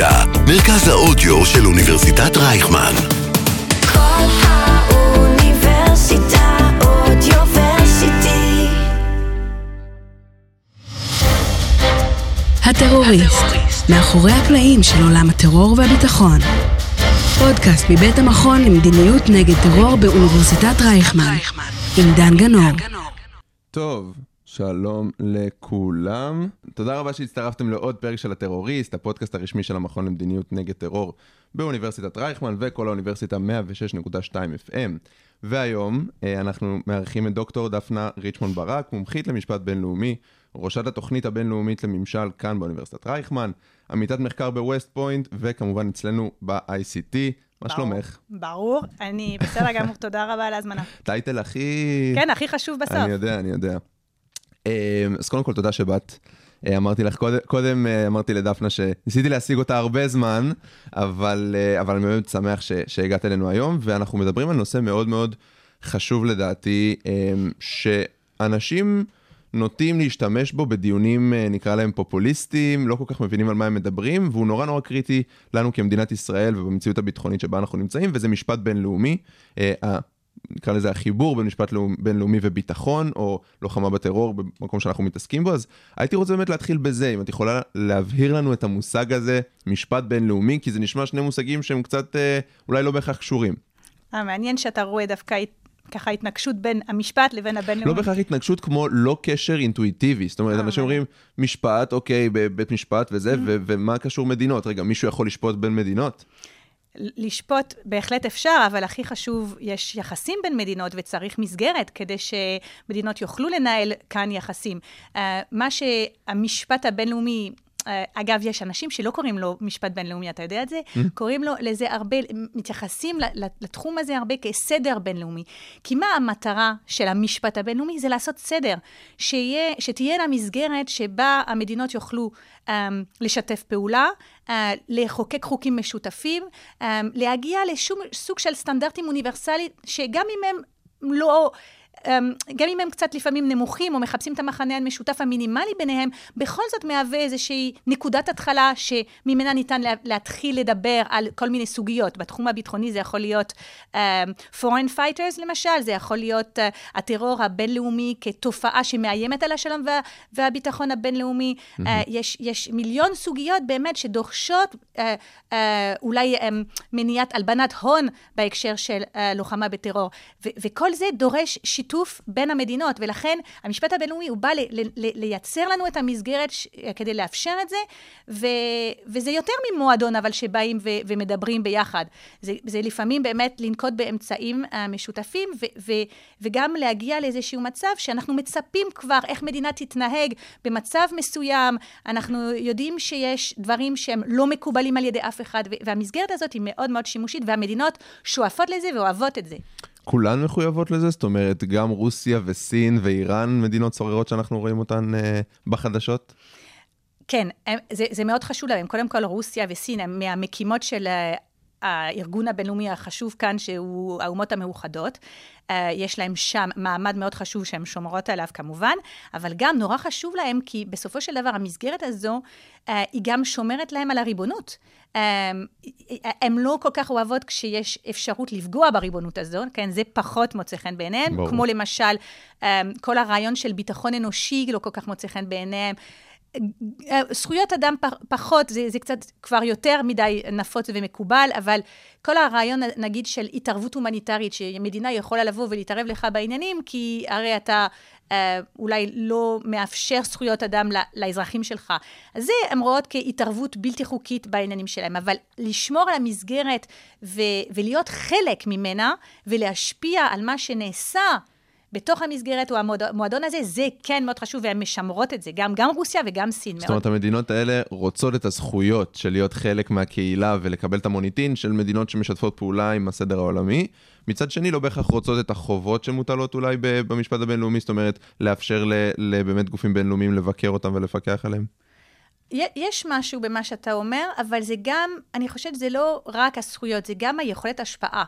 אוניברסיטה, מרכז האודיו של אוניברסיטת רייכמן. כל האוניברסיטה אודיוורסיטי. הטרוריסט, מאחורי הקלעים של עולם הטרור והביטחון. פודקאסט מבית המכון למדיניות נגד טרור באוניברסיטת רייכמן, עם דן גנור. טוב, שלום לכולם. תודה רבה שהצטרפתם לעוד פרק של הטרוריסט, הפודקאסט הרשמי של המכון למדיניות נגד טרור באוניברסיטת רייכמן וכל האוניברסיטה 106.2 FM. והיום אה, אנחנו מארחים את דוקטור דפנה רישמון ברק, מומחית למשפט בינלאומי, ראשת התוכנית הבינלאומית לממשל כאן באוניברסיטת רייכמן, עמיתת מחקר בווסט פוינט, וכמובן אצלנו ב-ICT. מה שלומך? ברור, אני בסדר גמור, תודה רבה על ההזמנה. title הכי... כן, הכי חשוב בסוף. אני יודע, אני יודע. אה, אז קודם כל, תודה שבאת. אה, אמרתי לך, קודם, קודם אה, אמרתי לדפנה שניסיתי להשיג אותה הרבה זמן, אבל, אבל אני מאוד שמח ש, שהגעת אלינו היום, ואנחנו מדברים על נושא מאוד מאוד חשוב לדעתי, שאנשים נוטים להשתמש בו בדיונים, נקרא להם פופוליסטיים, לא כל כך מבינים על מה הם מדברים, והוא נורא נורא קריטי לנו כמדינת ישראל ובמציאות הביטחונית שבה אנחנו נמצאים, וזה משפט בינלאומי. נקרא לזה החיבור בין משפט לאומ, בינלאומי וביטחון, או לוחמה בטרור במקום שאנחנו מתעסקים בו, אז הייתי רוצה באמת להתחיל בזה, אם את יכולה להבהיר לנו את המושג הזה, משפט בינלאומי, כי זה נשמע שני מושגים שהם קצת אה, אולי לא בהכרח קשורים. אה, מעניין שאתה רואה דווקא ככה התנגשות בין המשפט לבין הבינלאומי. לא בהכרח התנגשות כמו לא קשר אינטואיטיבי. זאת אומרת, אה, אנשים אומרים, משפט, אוקיי, בבית משפט וזה, ו- ומה קשור מדינות? רגע, מישהו יכול לשפוט בין מדינות? לשפוט בהחלט אפשר, אבל הכי חשוב, יש יחסים בין מדינות וצריך מסגרת כדי שמדינות יוכלו לנהל כאן יחסים. Uh, מה שהמשפט הבינלאומי... Uh, אגב, יש אנשים שלא קוראים לו משפט בינלאומי, אתה יודע את זה? Mm-hmm. קוראים לו לזה הרבה, מתייחסים לתחום הזה הרבה כסדר בינלאומי. כי מה המטרה של המשפט הבינלאומי? זה לעשות סדר. שיה, שתהיה לה מסגרת שבה המדינות יוכלו um, לשתף פעולה, uh, לחוקק חוקים משותפים, um, להגיע לשום סוג של סטנדרטים אוניברסליים, שגם אם הם לא... אמ, גם אם הם קצת לפעמים נמוכים, או מחפשים את המחנה המשותף המינימלי ביניהם, בכל זאת מהווה איזושהי נקודת התחלה שממנה ניתן להתחיל לדבר על כל מיני סוגיות. בתחום הביטחוני זה יכול להיות um, foreign fighters למשל, זה יכול להיות uh, הטרור הבינלאומי כתופעה שמאיימת על השלום וה, והביטחון הבינלאומי. Mm-hmm. Uh, יש, יש מיליון סוגיות באמת שדורשות uh, uh, אולי um, מניעת הלבנת הון בהקשר של uh, לוחמה בטרור. ו- וכל זה דורש שיתוף. שיתוף בין המדינות, ולכן המשפט הבינלאומי הוא בא ל- ל- לייצר לנו את המסגרת ש- כדי לאפשר את זה, ו- וזה יותר ממועדון אבל שבאים ו- ומדברים ביחד. זה, זה לפעמים באמת לנקוט באמצעים uh, משותפים, ו- ו- וגם להגיע לאיזשהו מצב שאנחנו מצפים כבר איך מדינה תתנהג במצב מסוים, אנחנו יודעים שיש דברים שהם לא מקובלים על ידי אף אחד, והמסגרת הזאת היא מאוד מאוד שימושית, והמדינות שואפות לזה ואוהבות את זה. כולן מחויבות לזה? זאת אומרת, גם רוסיה וסין ואיראן, מדינות סוררות שאנחנו רואים אותן אה, בחדשות? כן, זה, זה מאוד חשוב להם. קודם כל, רוסיה וסין הם מהמקימות של אה, הארגון הבינלאומי החשוב כאן, שהוא האומות המאוחדות. Uh, יש להם שם מעמד מאוד חשוב שהן שומרות עליו כמובן, אבל גם נורא חשוב להם, כי בסופו של דבר המסגרת הזו, uh, היא גם שומרת להם על הריבונות. Um, הן לא כל כך אוהבות כשיש אפשרות לפגוע בריבונות הזו, כן, זה פחות מוצא חן בעיניהן, כמו למשל, כל הרעיון של ביטחון אנושי לא כל כך מוצא חן בעיניהם. זכויות אדם פחות, זה, זה קצת כבר יותר מדי נפוץ ומקובל, אבל כל הרעיון, נגיד, של התערבות הומניטרית, שמדינה יכולה לבוא ולהתערב לך בעניינים, כי הרי אתה אה, אולי לא מאפשר זכויות אדם לאזרחים שלך. אז זה הן רואות כהתערבות בלתי חוקית בעניינים שלהם, אבל לשמור על המסגרת ו- ולהיות חלק ממנה ולהשפיע על מה שנעשה בתוך המסגרת או המועדון הזה, זה כן מאוד חשוב, והן משמרות את זה, גם, גם רוסיה וגם סין. זאת אומרת, המדינות האלה רוצות את הזכויות של להיות חלק מהקהילה ולקבל את המוניטין של מדינות שמשתפות פעולה עם הסדר העולמי. מצד שני, לא בהכרח רוצות את החובות שמוטלות אולי במשפט הבינלאומי, זאת אומרת, לאפשר לבאמת גופים בינלאומיים לבקר אותם ולפקח עליהם. יש משהו במה שאתה אומר, אבל זה גם, אני חושבת, זה לא רק הזכויות, זה גם היכולת השפעה.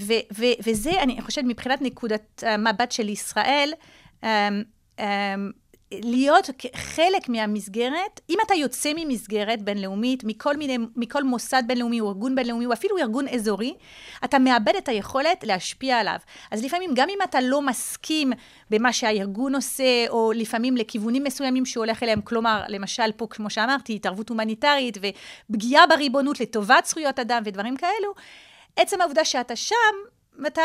ו- ו- וזה, אני חושבת, מבחינת נקודת המבט של ישראל, um, um, להיות חלק מהמסגרת, אם אתה יוצא ממסגרת בינלאומית, מכל, מיני, מכל מוסד בינלאומי או ארגון בינלאומי או אפילו ארגון אזורי, אתה מאבד את היכולת להשפיע עליו. אז לפעמים, גם אם אתה לא מסכים במה שהארגון עושה, או לפעמים לכיוונים מסוימים שהוא הולך אליהם, כלומר, למשל פה, כמו שאמרתי, התערבות הומניטרית ופגיעה בריבונות לטובת זכויות אדם ודברים כאלו, עצם העובדה שאתה שם, ואתה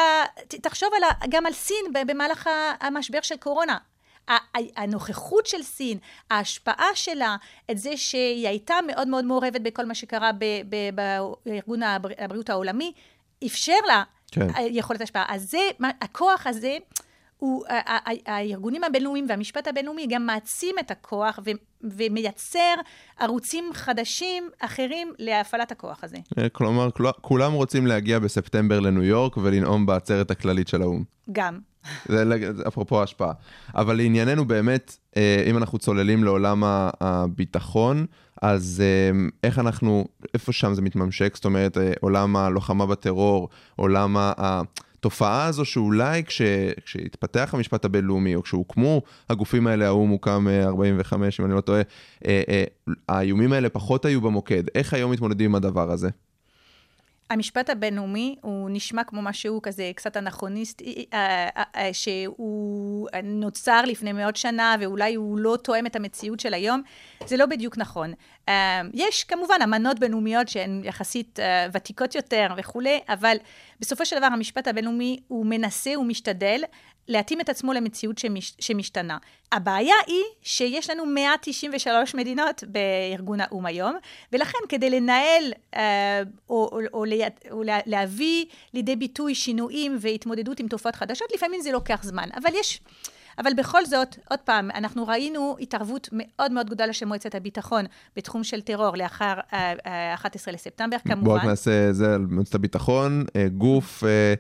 ת- תחשוב על, גם על סין במהלך המשבר של קורונה. הנוכחות של סין, ההשפעה שלה, את זה שהיא הייתה מאוד מאוד מעורבת בכל מה שקרה ב- ב- בארגון הבר- הבריאות העולמי, אפשר לה כן. יכולת השפעה. אז זה, הכוח הזה, הוא, הארגונים הבינלאומיים והמשפט הבינלאומי גם מעצים את הכוח ו- ומייצר ערוצים חדשים, אחרים, להפעלת הכוח הזה. אה, כלומר, כל- כולם רוצים להגיע בספטמבר לניו יורק ולנאום בעצרת הכללית של האו"ם. גם. זה אפרופו ההשפעה. אבל לענייננו באמת, אה, אם אנחנו צוללים לעולם הביטחון, אז אה, איך אנחנו, איפה שם זה מתממשק? זאת אומרת, עולם הלוחמה בטרור, עולם ה- התופעה הזו שאולי כש, כשהתפתח המשפט הבינלאומי, או כשהוקמו הגופים האלה, האו"ם הוקם אה, 45, אם אני לא טועה, אה, אה, האיומים האלה פחות היו במוקד. איך היום מתמודדים עם הדבר הזה? המשפט הבינלאומי הוא נשמע כמו משהו כזה קצת אנכרוניסטי, אה, אה, נוצר לפני מאות שנה ואולי הוא לא תואם את המציאות של היום. זה לא בדיוק נכון. אה, יש כמובן אמנות בינלאומיות שהן יחסית אה, ותיקות יותר וכולי, אבל בסופו של דבר המשפט הבינלאומי הוא מנסה ומשתדל להתאים את עצמו למציאות שמש, שמשתנה. הבעיה היא שיש לנו 193 מדינות בארגון האו"ם היום, ולכן כדי לנהל אה, או, או, או, או לה, להביא לידי ביטוי שינויים והתמודדות עם תופעות חדשות, לפעמים זה לוקח זמן. אבל יש... אבל בכל זאת, עוד פעם, אנחנו ראינו התערבות מאוד מאוד גדולה של מועצת הביטחון בתחום של טרור לאחר אה, אה, 11 לספטמבר, כמובן. בואו נעשה זה על מועצת הביטחון, אה, גוף, אה,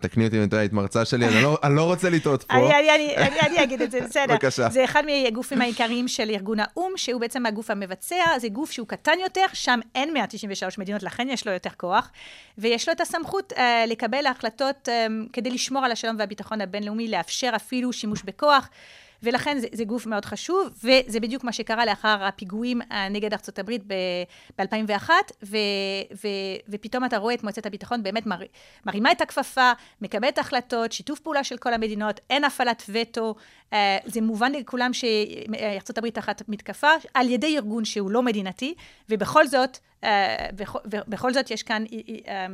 תקני אותי אם טועה, היית מרצה שלי, אני לא- אני לא רוצה לטעות פה. אני, אגיד את זה, בסדר. בבקשה. זה אחד מהגופים העיקריים של ארגון האו"ם, שהוא בעצם הגוף המבצע, זה גוף שהוא קטן יותר, שם אין 193 מדינות, לכן יש לו יותר כוח, ויש לו את הסמכות uh, לקבל החלטות um, כדי לשמור על השלום והביטחון הבינלאומי, לאפשר אפילו שימוש בכוח. ולכן זה, זה גוף מאוד חשוב, וזה בדיוק מה שקרה לאחר הפיגועים אה, נגד ארצות הברית ב-2001, ו, ו, ופתאום אתה רואה את מועצת הביטחון באמת מר, מרימה את הכפפה, מקבלת החלטות, שיתוף פעולה של כל המדינות, אין הפעלת וטו, אה, זה מובן לכולם שארצות הברית תחת מתקפה, על ידי ארגון שהוא לא מדינתי, ובכל זאת, אה, בכל, בכל זאת יש כאן... אה, אה,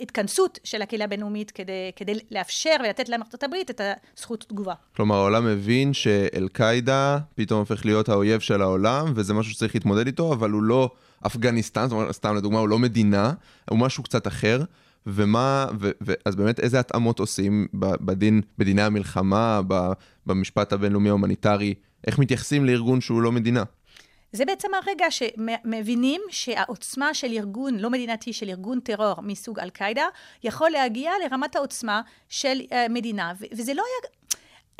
התכנסות של הקהילה הבינלאומית כדי, כדי לאפשר ולתת לארצות הברית את הזכות תגובה. כלומר, העולם מבין שאל-קאעידה פתאום הופך להיות האויב של העולם, וזה משהו שצריך להתמודד איתו, אבל הוא לא אפגניסטן, זאת אומרת, סתם לדוגמה, הוא לא מדינה, הוא משהו קצת אחר. ומה, ו, ו, אז באמת איזה התאמות עושים בדין, בדיני המלחמה, במשפט הבינלאומי ההומניטרי, איך מתייחסים לארגון שהוא לא מדינה? זה בעצם הרגע שמבינים שהעוצמה של ארגון לא מדינתי, של ארגון טרור מסוג אל-קאעידה, יכול להגיע לרמת העוצמה של uh, מדינה. ו- וזה לא היה...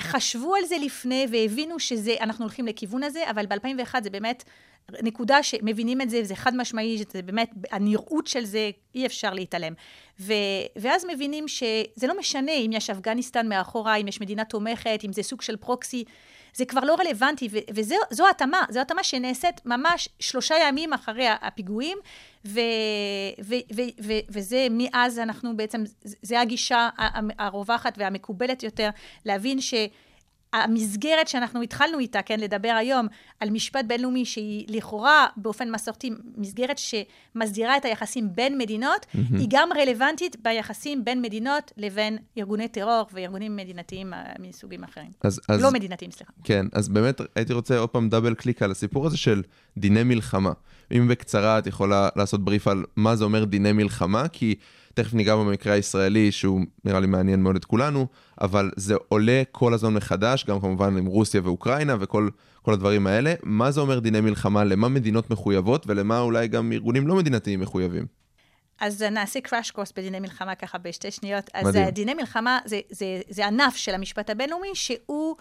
חשבו על זה לפני והבינו שאנחנו הולכים לכיוון הזה, אבל ב-2001 זה באמת נקודה שמבינים את זה, וזה חד משמעי, זה באמת, הנראות של זה, אי אפשר להתעלם. ו- ואז מבינים שזה לא משנה אם יש אפגניסטן מאחורה, אם יש מדינה תומכת, אם זה סוג של פרוקסי, זה כבר לא רלוונטי, ו- וזו התאמה, זו התאמה שנעשית ממש שלושה ימים אחרי הפיגועים, ו- ו- ו- ו- וזה מאז אנחנו בעצם, זה הגישה הרווחת והמקובלת יותר, להבין ש... המסגרת שאנחנו התחלנו איתה, כן, לדבר היום על משפט בינלאומי שהיא לכאורה באופן מסורתי מסגרת שמסדירה את היחסים בין מדינות, mm-hmm. היא גם רלוונטית ביחסים בין מדינות לבין ארגוני טרור וארגונים מדינתיים מסוגים אחרים. אז, אז, לא מדינתיים, סליחה. כן, אז באמת הייתי רוצה עוד פעם דאבל קליק על הסיפור הזה של דיני מלחמה. אם בקצרה את יכולה לעשות בריף על מה זה אומר דיני מלחמה, כי... תכף ניגע במקרה הישראלי, שהוא נראה לי מעניין מאוד את כולנו, אבל זה עולה כל הזמן מחדש, גם כמובן עם רוסיה ואוקראינה וכל כל הדברים האלה. מה זה אומר דיני מלחמה, למה מדינות מחויבות ולמה אולי גם ארגונים לא מדינתיים מחויבים? אז נעשה קראש קורס בדיני מלחמה ככה בשתי שניות. אז מדהים. דיני מלחמה זה, זה, זה ענף של המשפט הבינלאומי, שהוא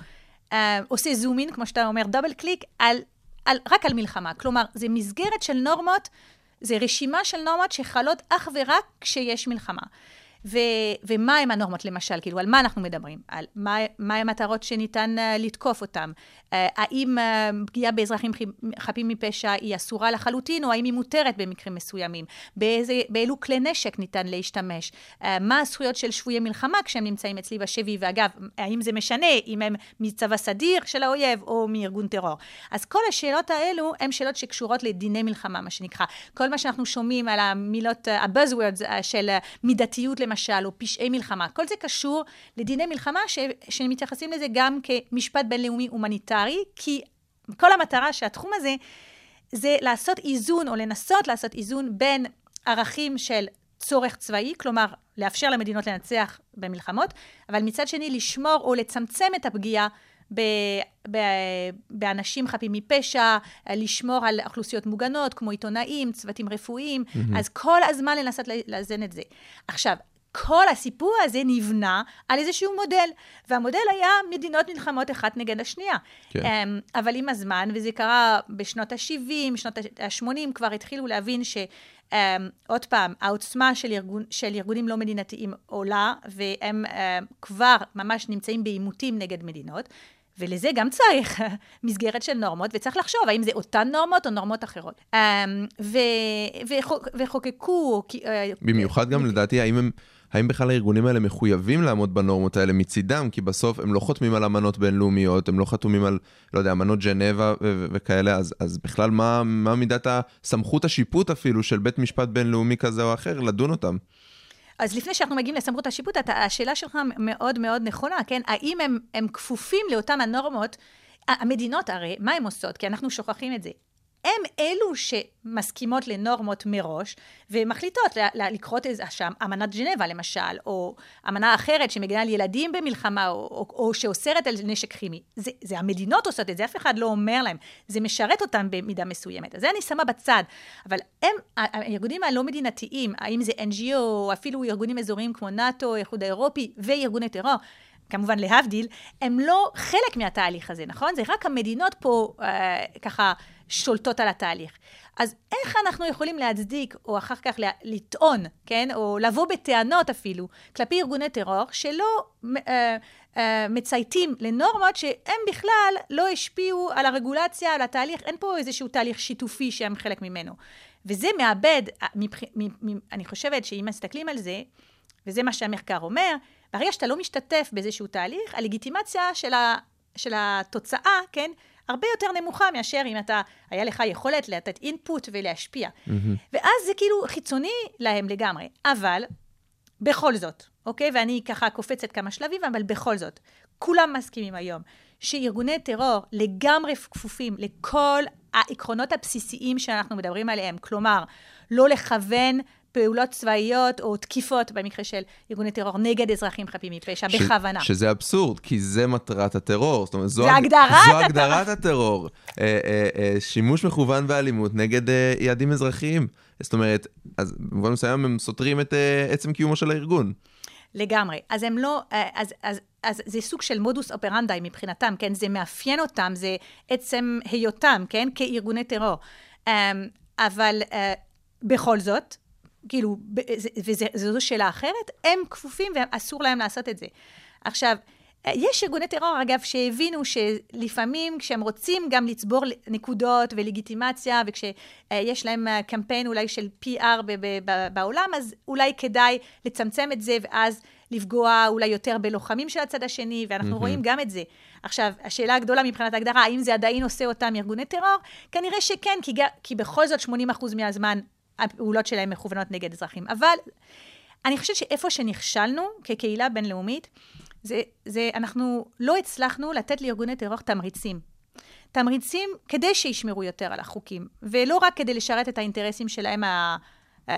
uh, עושה זום אין, כמו שאתה אומר, דאבל קליק, על, על, רק על מלחמה. כלומר, זה מסגרת של נורמות זה רשימה של נורמות שחלות אך ורק כשיש מלחמה. ו, ומה הם הנורמות, למשל, כאילו, על מה אנחנו מדברים? על מה, מה המטרות שניתן uh, לתקוף אותן? Uh, האם uh, פגיעה באזרחים חפים מפשע היא אסורה לחלוטין, או האם היא מותרת במקרים מסוימים? באיזה, באילו כלי נשק ניתן להשתמש? Uh, מה הזכויות של שבויי מלחמה כשהם נמצאים אצלי בשבי? ואגב, האם זה משנה אם הם מצבא סדיר של האויב או מארגון טרור? אז כל השאלות האלו הן שאלות שקשורות לדיני מלחמה, מה שנקרא. כל מה שאנחנו שומעים על המילות, ה-buzzwords של מידתיות למשל, או פשעי מלחמה, כל זה קשור לדיני מלחמה ש, שמתייחסים לזה גם כמשפט בינלאומי הומניטרי, כי כל המטרה שהתחום הזה זה לעשות איזון, או לנסות לעשות איזון בין ערכים של צורך צבאי, כלומר, לאפשר למדינות לנצח במלחמות, אבל מצד שני לשמור או לצמצם את הפגיעה ב, ב, באנשים חפים מפשע, לשמור על אוכלוסיות מוגנות, כמו עיתונאים, צוותים רפואיים, mm-hmm. אז כל הזמן לנסות לאזן את זה. עכשיו, כל הסיפור הזה נבנה על איזשהו מודל, והמודל היה מדינות נלחמות אחת נגד השנייה. כן. אמ, אבל עם הזמן, וזה קרה בשנות ה-70, שנות ה-80, כבר התחילו להבין ש... Um, עוד פעם, העוצמה של, ארגון, של ארגונים לא מדינתיים עולה, והם um, כבר ממש נמצאים בעימותים נגד מדינות, ולזה גם צריך מסגרת של נורמות, וצריך לחשוב האם זה אותן נורמות או נורמות אחרות. Um, ו, וחוק, וחוקקו... אה, במיוחד גם לדעתי, האם הם... האם בכלל הארגונים האלה מחויבים לעמוד בנורמות האלה מצידם? כי בסוף הם לא חותמים על אמנות בינלאומיות, הם לא חתומים על, לא יודע, אמנות ג'נבה וכאלה, אז, אז בכלל מה, מה מידת הסמכות השיפוט אפילו של בית משפט בינלאומי כזה או אחר לדון אותם? אז לפני שאנחנו מגיעים לסמכות השיפוט, השאלה שלך מאוד מאוד נכונה, כן? האם הם, הם כפופים לאותן הנורמות? המדינות הרי, מה הן עושות? כי אנחנו שוכחים את זה. הם אלו שמסכימות לנורמות מראש, ומחליטות לקרות שם אמנת ג'נבה למשל, או אמנה אחרת שמגינה על ילדים במלחמה, או, או, או שאוסרת על נשק כימי. זה, זה המדינות עושות את זה, אף אחד לא אומר להם. זה משרת אותם במידה מסוימת. אז זה אני שמה בצד. אבל הם, הארגונים הלא מדינתיים, האם זה NGO, או אפילו ארגונים אזוריים כמו נאט"ו, האיחוד האירופי וארגוני טרור, כמובן להבדיל, הם לא חלק מהתהליך הזה, נכון? זה רק המדינות פה אה, ככה שולטות על התהליך. אז איך אנחנו יכולים להצדיק, או אחר כך לטעון, כן? או לבוא בטענות אפילו, כלפי ארגוני טרור, שלא אה, אה, מצייתים לנורמות שהם בכלל לא השפיעו על הרגולציה, על התהליך, אין פה איזשהו תהליך שיתופי שהם חלק ממנו. וזה מאבד, אה, מבח... אני חושבת שאם מסתכלים על זה, וזה מה שהמחקר אומר, ברגע שאתה לא משתתף באיזשהו תהליך, הלגיטימציה של, ה, של התוצאה, כן, הרבה יותר נמוכה מאשר אם אתה, היה לך יכולת לתת אינפוט ולהשפיע. Mm-hmm. ואז זה כאילו חיצוני להם לגמרי. אבל, בכל זאת, אוקיי? ואני ככה קופצת כמה שלבים, אבל בכל זאת, כולם מסכימים היום שארגוני טרור לגמרי כפופים לכל העקרונות הבסיסיים שאנחנו מדברים עליהם. כלומר, לא לכוון פעולות צבאיות או תקיפות, במקרה של ארגוני טרור, נגד אזרחים חפים מפשע, ש- בכוונה. שזה אבסורד, כי זה מטרת הטרור. זאת אומרת, זו, זה הגדרת, זו הגדרת הטרור. אה, אה, אה, שימוש מכוון באלימות נגד אה, יעדים אזרחיים. זאת אומרת, אז במובן מסוים הם סותרים את אה, עצם קיומו של הארגון. לגמרי. אז הם לא, אה, אז, אז, אז זה סוג של מודוס אופרנדאי מבחינתם, כן? זה מאפיין אותם, זה עצם היותם, כן? כארגוני טרור. אמ, אבל בכל זאת, כאילו, וזו שאלה אחרת, הם כפופים ואסור להם לעשות את זה. עכשיו, יש ארגוני טרור, אגב, שהבינו שלפעמים כשהם רוצים גם לצבור נקודות ולגיטימציה, וכשיש להם קמפיין אולי של PR בעולם, אז אולי כדאי לצמצם את זה, ואז לפגוע אולי יותר בלוחמים של הצד השני, ואנחנו mm-hmm. רואים גם את זה. עכשיו, השאלה הגדולה מבחינת ההגדרה, האם זה עדיין עושה אותם ארגוני טרור? כנראה שכן, כי, כי בכל זאת 80% מהזמן הפעולות שלהם מכוונות נגד אזרחים. אבל אני חושבת שאיפה שנכשלנו כקהילה בינלאומית, זה, זה אנחנו לא הצלחנו לתת לארגוני טרור תמריצים. תמריצים כדי שישמרו יותר על החוקים, ולא רק כדי לשרת את האינטרסים שלהם ה,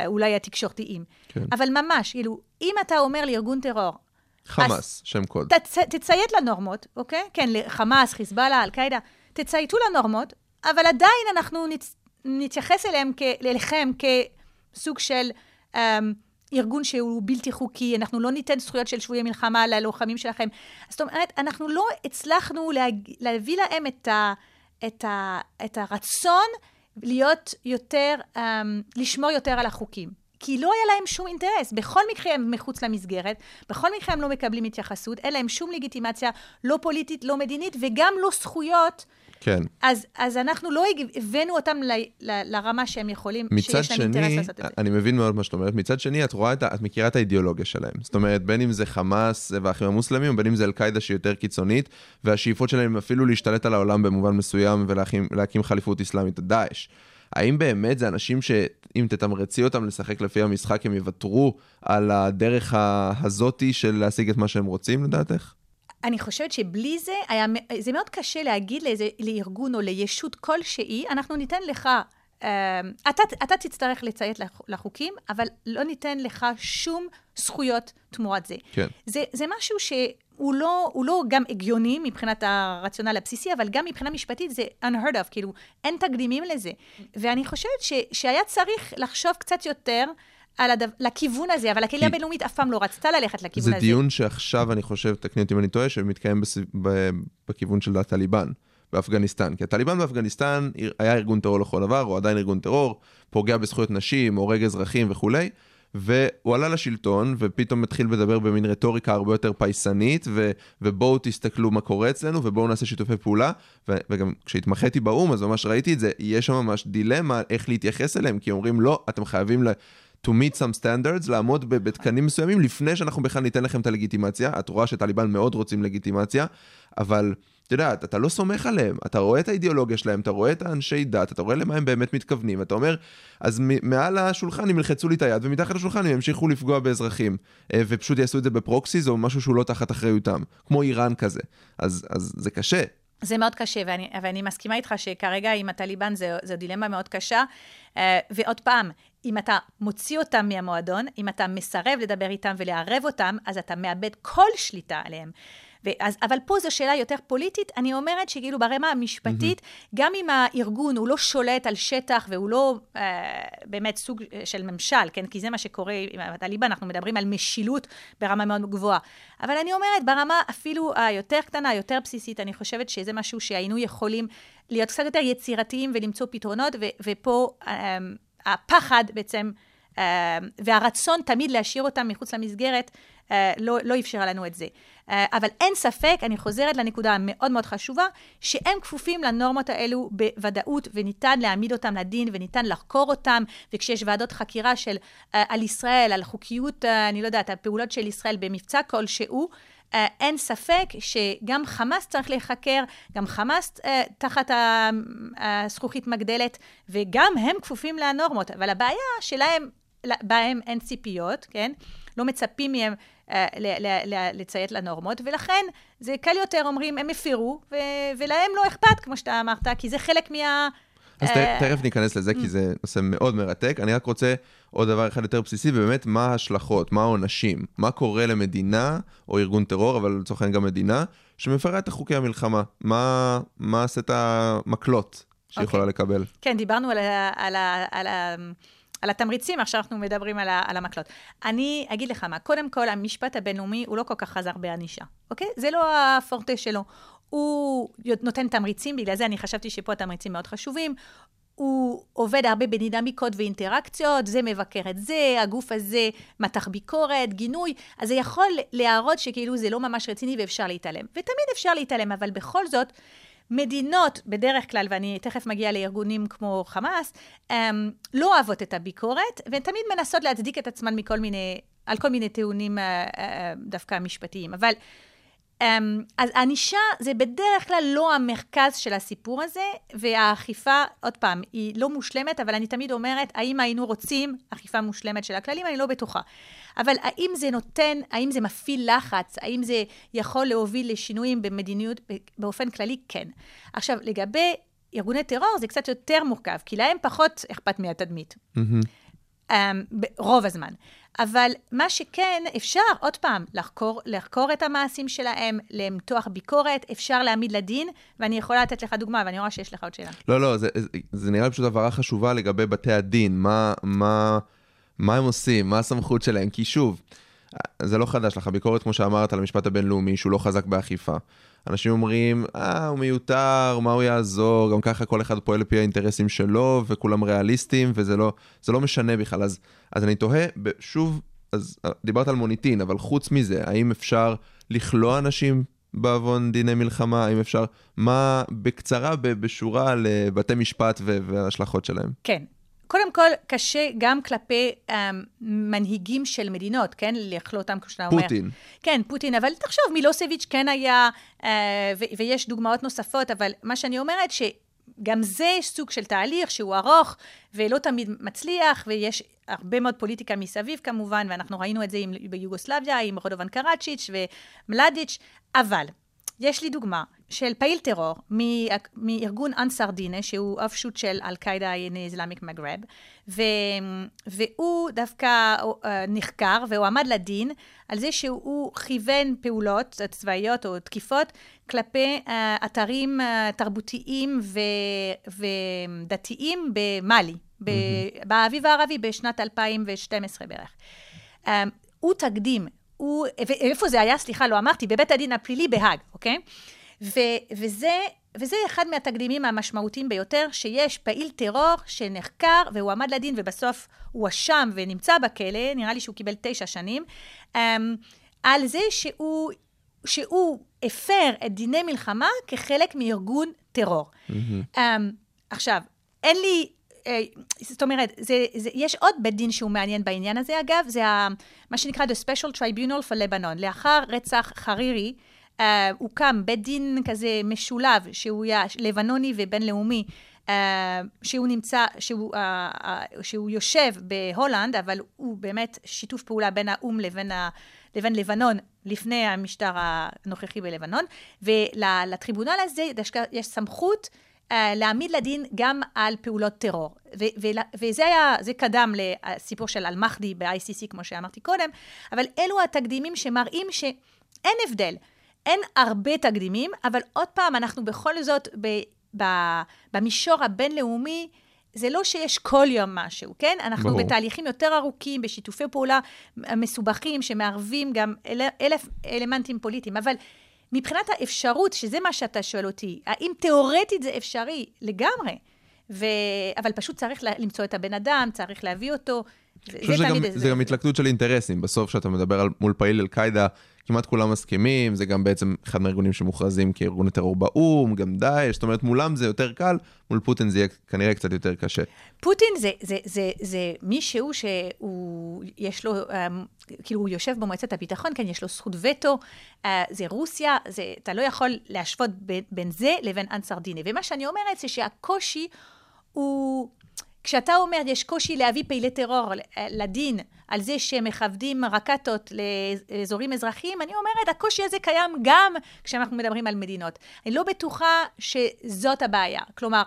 אולי התקשורתיים. כן. אבל ממש, כאילו, אם אתה אומר לארגון טרור, חמאס, שם קוד. תצ... תציית לנורמות, אוקיי? כן, חמאס, חיזבאללה, אל-קאעידה, תצייתו לנורמות, אבל עדיין אנחנו נצ... נתייחס אליהם, כ... אליכם כסוג של um, ארגון שהוא בלתי חוקי, אנחנו לא ניתן זכויות של שבויי מלחמה ללוחמים שלכם. זאת אומרת, אנחנו לא הצלחנו להג... להביא להם את, ה... את, ה... את הרצון להיות יותר, um, לשמור יותר על החוקים. כי לא היה להם שום אינטרס. בכל מקרה הם מחוץ למסגרת, בכל מקרה הם לא מקבלים התייחסות, אין להם שום לגיטימציה, לא פוליטית, לא מדינית, וגם לא זכויות. כן. אז, אז אנחנו לא הבאנו אותם ל, ל, לרמה שהם יכולים, שיש להם אינטרס לעשות את זה. אני מבין מאוד מה שאת אומרת, מצד שני, את רואה את, את מכירה את האידיאולוגיה שלהם. זאת אומרת, בין אם זה חמאס והאחים המוסלמים, ובין אם זה אל-קאעידה שהיא יותר קיצונית, והשאיפות שלהם אפילו להשתלט על העולם במובן מסוים ולהקים להקים חליפות אסלאמית, דאעש. האם באמת זה אנשים שאם תתמרצי אותם לשחק לפי המשחק, הם יוותרו על הדרך הזאתי של להשיג את מה שהם רוצים, לדעתך? אני חושבת שבלי זה, היה, זה מאוד קשה להגיד לאיזה, לארגון או לישות כלשהי, אנחנו ניתן לך, אה, אתה, אתה תצטרך לציית לח- לחוקים, אבל לא ניתן לך שום זכויות תמורת זה. כן. זה, זה משהו שהוא לא, הוא לא גם הגיוני מבחינת הרציונל הבסיסי, אבל גם מבחינה משפטית זה unheard of, כאילו, אין תקדימים לזה. ואני חושבת ש, שהיה צריך לחשוב קצת יותר על הדו, לכיוון הזה, אבל הקהילה הבינלאומית אף פעם לא רצתה ללכת לכיוון זה הזה. דיון שעכשיו, אני חושב, תקני אותי אם אני טועה, שמתקיים בס... ב... בכיוון של הטליבן באפגניסטן. כי הטליבן באפגניסטן היה ארגון טרור לכל דבר, הוא עדיין ארגון טרור, פוגע בזכויות נשים, הורג אזרחים וכולי. והוא עלה לשלטון, ופתאום התחיל לדבר במין רטוריקה הרבה יותר פייסנית, ו- ובואו תסתכלו מה קורה אצלנו, ובואו נעשה שיתופי פעולה. ו- וגם כשהתמחיתי באו"ם, אז ממש ראיתי את זה, יש שם ממש דילמה איך להתייחס אליהם, כי אומרים, לא, אתם חייבים ל... to meet some standards, לעמוד בתקנים מסוימים לפני שאנחנו בכלל ניתן לכם את הלגיטימציה. את רואה שטליבן מאוד רוצים לגיטימציה, אבל את יודעת, אתה לא סומך עליהם, אתה רואה את האידיאולוגיה שלהם, אתה רואה את האנשי דת, אתה רואה למה הם באמת מתכוונים, אתה אומר, אז מעל השולחן הם ילחצו לי את היד, ומתחת לשולחן הם ימשיכו לפגוע באזרחים, אה, ופשוט יעשו את זה בפרוקסיס או משהו שהוא לא תחת אחריותם, כמו איראן כזה. אז, אז זה קשה. זה מאוד קשה, ואני, ואני מסכימה איתך שכרגע עם הטליבן זו, זו דילמה מאוד קשה. אה, ועוד פעם, אם אתה מוציא אותם מהמועדון, אם אתה מסרב לדבר איתם ולערב אותם, אז אתה מאבד כל שליטה עליהם. ואז, אבל פה זו שאלה יותר פוליטית, אני אומרת שכאילו ברמה המשפטית, mm-hmm. גם אם הארגון הוא לא שולט על שטח והוא לא אה, באמת סוג של ממשל, כן? כי זה מה שקורה עם הטליבן, אנחנו מדברים על משילות ברמה מאוד גבוהה. אבל אני אומרת, ברמה אפילו היותר קטנה, היותר בסיסית, אני חושבת שזה משהו שהיינו יכולים להיות קצת יותר יצירתיים ולמצוא פתרונות, ו- ופה אה, הפחד בעצם, אה, והרצון תמיד להשאיר אותם מחוץ למסגרת, אה, לא, לא אפשרה לנו את זה. אה, אבל אין ספק, אני חוזרת לנקודה המאוד מאוד חשובה, שהם כפופים לנורמות האלו בוודאות, וניתן להעמיד אותם לדין, וניתן לחקור אותם, וכשיש ועדות חקירה של, אה, על ישראל, על חוקיות, אה, אני לא יודעת, הפעולות של ישראל במבצע כלשהו, אין ספק שגם חמאס צריך להיחקר, גם חמאס תחת הזכוכית מגדלת, וגם הם כפופים לנורמות. אבל הבעיה שלהם, בהם אין ציפיות, כן? לא מצפים מהם לציית לנורמות, ולכן זה קל יותר אומרים, הם הפרו, ולהם לא אכפת, כמו שאתה אמרת, כי זה חלק מה... אז אה, תכף ניכנס לזה, כי זה נושא מאוד מרתק. אני רק רוצה עוד דבר אחד יותר בסיסי, ובאמת, מה ההשלכות, מה העונשים, מה קורה למדינה, או ארגון טרור, אבל לצורך העניין גם מדינה, שמפרה את חוקי המלחמה. מה מה סט המקלות שהיא אוקיי. יכולה לקבל? כן, דיברנו על, ה, על, ה, על, ה, על התמריצים, עכשיו אנחנו מדברים על, על המקלות. אני אגיד לך מה, קודם כל, המשפט הבינלאומי הוא לא כל כך חזר בענישה, אוקיי? זה לא הפורטה שלו. הוא נותן תמריצים, בגלל זה אני חשבתי שפה התמריצים מאוד חשובים. הוא עובד הרבה בדינמיקות ואינטראקציות, זה מבקר את זה, הגוף הזה מתח ביקורת, גינוי, אז זה יכול להראות שכאילו זה לא ממש רציני ואפשר להתעלם. ותמיד אפשר להתעלם, אבל בכל זאת, מדינות, בדרך כלל, ואני תכף מגיעה לארגונים כמו חמאס, הם, לא אוהבות את הביקורת, והן תמיד מנסות להצדיק את עצמן מכל מיני, על כל מיני טיעונים אה, אה, דווקא משפטיים. אבל אמ, אז ענישה זה בדרך כלל לא המרכז של הסיפור הזה, והאכיפה, עוד פעם, היא לא מושלמת, אבל אני תמיד אומרת, האם היינו רוצים אכיפה מושלמת של הכללים? אני לא בטוחה. אבל האם זה נותן, האם זה מפעיל לחץ, האם זה יכול להוביל לשינויים במדיניות באופן כללי? כן. עכשיו, לגבי ארגוני טרור זה קצת יותר מורכב, כי להם פחות אכפת מהתדמית. um, רוב הזמן. אבל מה שכן, אפשר, עוד פעם, לחקור, לחקור את המעשים שלהם, למתוח ביקורת, אפשר להעמיד לדין, ואני יכולה לתת לך דוגמה, ואני רואה שיש לך עוד שאלה. לא, לא, זה, זה, זה נראה לי פשוט הבהרה חשובה לגבי בתי הדין, מה, מה, מה הם עושים, מה הסמכות שלהם, כי שוב, זה לא חדש לך, הביקורת, כמו שאמרת, על המשפט הבינלאומי, שהוא לא חזק באכיפה. אנשים אומרים, אה, הוא מיותר, מה הוא יעזור, גם ככה כל אחד פועל לפי האינטרסים שלו, וכולם ריאליסטים, וזה לא, לא משנה בכלל. אז, אז אני תוהה, שוב, אז אה, דיברת על מוניטין, אבל חוץ מזה, האם אפשר לכלוא אנשים בעוון דיני מלחמה? האם אפשר, מה, בקצרה, בשורה, לבתי משפט וההשלכות שלהם? כן. קודם כל, קשה גם כלפי um, מנהיגים של מדינות, כן? לכלוא אותם, כמו שאתה אומר. פוטין. כן, פוטין, אבל תחשוב, מילוסביץ' כן היה, uh, ו- ויש דוגמאות נוספות, אבל מה שאני אומרת, שגם זה סוג של תהליך שהוא ארוך, ולא תמיד מצליח, ויש הרבה מאוד פוליטיקה מסביב כמובן, ואנחנו ראינו את זה עם, ביוגוסלביה, עם רודובן קראצ'יץ' ומלדיץ', אבל יש לי דוגמה של פעיל טרור מארגון אנסר דינה, שהוא אופשוט של in Islamic מגרב, ו- והוא דווקא אה, נחקר והוא עמד לדין על זה שהוא כיוון פעולות צבאיות או תקיפות כלפי אה, אתרים אה, תרבותיים ו- ודתיים במאלי, ב- באביב הערבי בשנת 2012 בערך. הוא תקדים, הוא, ואיפה זה היה? סליחה, לא אמרתי, בבית הדין הפלילי בהאג, אוקיי? ו, וזה, וזה אחד מהתקדימים המשמעותיים ביותר, שיש פעיל טרור שנחקר והוא עמד לדין ובסוף הוא הואשם ונמצא בכלא, נראה לי שהוא קיבל תשע שנים, um, על זה שהוא, שהוא הפר את דיני מלחמה כחלק מארגון טרור. Mm-hmm. עכשיו, אין לי זאת אומרת, זה, זה, יש עוד בית דין שהוא מעניין בעניין הזה, אגב, זה ה, מה שנקרא The Special Tribunal for Lebanon. לאחר רצח חרירי, uh, הוקם בית דין כזה משולב, שהוא היה לבנוני ובינלאומי, uh, שהוא נמצא, שהוא, uh, uh, שהוא יושב בהולנד, אבל הוא באמת שיתוף פעולה בין האו"ם לבין, ה, לבין לבנון, לפני המשטר הנוכחי בלבנון, ולטריבונל הזה יש סמכות להעמיד לדין גם על פעולות טרור. ו- ו- וזה היה, זה קדם לסיפור של אל-מחדי ב-ICC, כמו שאמרתי קודם, אבל אלו התקדימים שמראים שאין הבדל. אין הרבה תקדימים, אבל עוד פעם, אנחנו בכל זאת, ב- ב- במישור הבינלאומי, זה לא שיש כל יום משהו, כן? אנחנו ברור. בתהליכים יותר ארוכים, בשיתופי פעולה מסובכים, שמערבים גם אל, אלף אלמנטים פוליטיים, אבל מבחינת האפשרות, שזה מה שאתה שואל אותי, האם תיאורטית זה אפשרי? לגמרי. ו... אבל פשוט צריך למצוא את הבן אדם, צריך להביא אותו. זה, תמיד גם, זה גם התלכדות של אינטרסים. בסוף, כשאתה מדבר על, מול פעיל אל-קאעידה, כמעט כולם מסכימים, זה גם בעצם אחד מהארגונים שמוכרזים כארגוני טרור באו"ם, גם דאעש, זאת אומרת, מולם זה יותר קל, מול פוטין זה יהיה כנראה קצת יותר קשה. פוטין זה, זה, זה, זה מישהו שהוא, יש לו, um, כאילו הוא יושב במועצת הביטחון, כן, יש לו זכות וטו, uh, זה רוסיה, זה, אתה לא יכול להשוות בין, בין זה לבין אנסר דיני. ומה שאני אומרת זה שהקושי הוא, כשאתה אומר יש קושי להביא פעילי טרור לדין על זה שהם מכבדים רקטות לאזורים אזרחיים, אני אומרת, הקושי הזה קיים גם כשאנחנו מדברים על מדינות. אני לא בטוחה שזאת הבעיה. כלומר,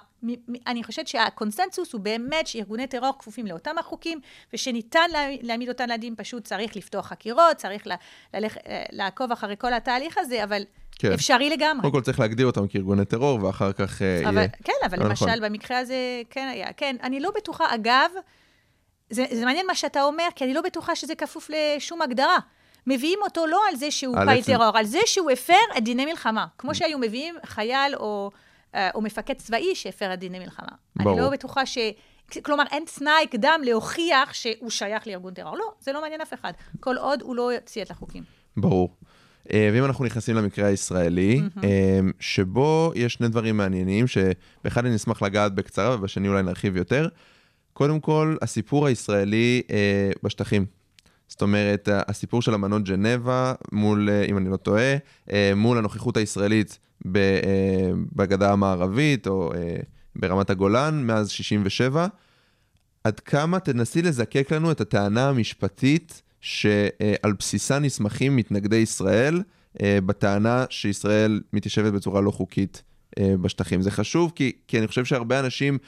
אני חושבת שהקונסנזוס הוא באמת שארגוני טרור כפופים לאותם החוקים, ושניתן לה- להעמיד אותם לדין, פשוט צריך לפתוח חקירות, צריך לה- ללכ- לעקוב אחרי כל התהליך הזה, אבל כן. אפשרי לגמרי. קודם כל צריך להגדיר אותם כארגוני טרור, ואחר כך אה, אבל, יהיה... כן, אבל לא למשל נכון. במקרה הזה כן היה. כן, אני לא בטוחה, אגב, זה, זה מעניין מה שאתה אומר, כי אני לא בטוחה שזה כפוף לשום הגדרה. מביאים אותו לא על זה שהוא פעיל טרור, על זה שהוא הפר את דיני מלחמה. כמו שהיו מביאים חייל או, אה, או מפקד צבאי שהפר את דיני מלחמה. ברור. אני לא בטוחה ש... כלומר, אין תנאי קדם להוכיח שהוא שייך לארגון טרור. לא, זה לא מעניין אף אחד. כל עוד הוא לא יוציא את החוקים. ברור. אה, ואם אנחנו נכנסים למקרה הישראלי, אה, שבו יש שני דברים מעניינים, שבאחד אני אשמח לגעת בקצרה ובשני אולי נרחיב יותר. קודם כל, הסיפור הישראלי אה, בשטחים. זאת אומרת, הסיפור של אמנות ג'נבה מול, אה, אם אני לא טועה, אה, מול הנוכחות הישראלית ב, אה, בגדה המערבית או אה, ברמת הגולן מאז 67. עד כמה תנסי לזקק לנו את הטענה המשפטית שעל בסיסה נסמכים מתנגדי ישראל אה, בטענה שישראל מתיישבת בצורה לא חוקית אה, בשטחים. זה חשוב כי, כי אני חושב שהרבה אנשים,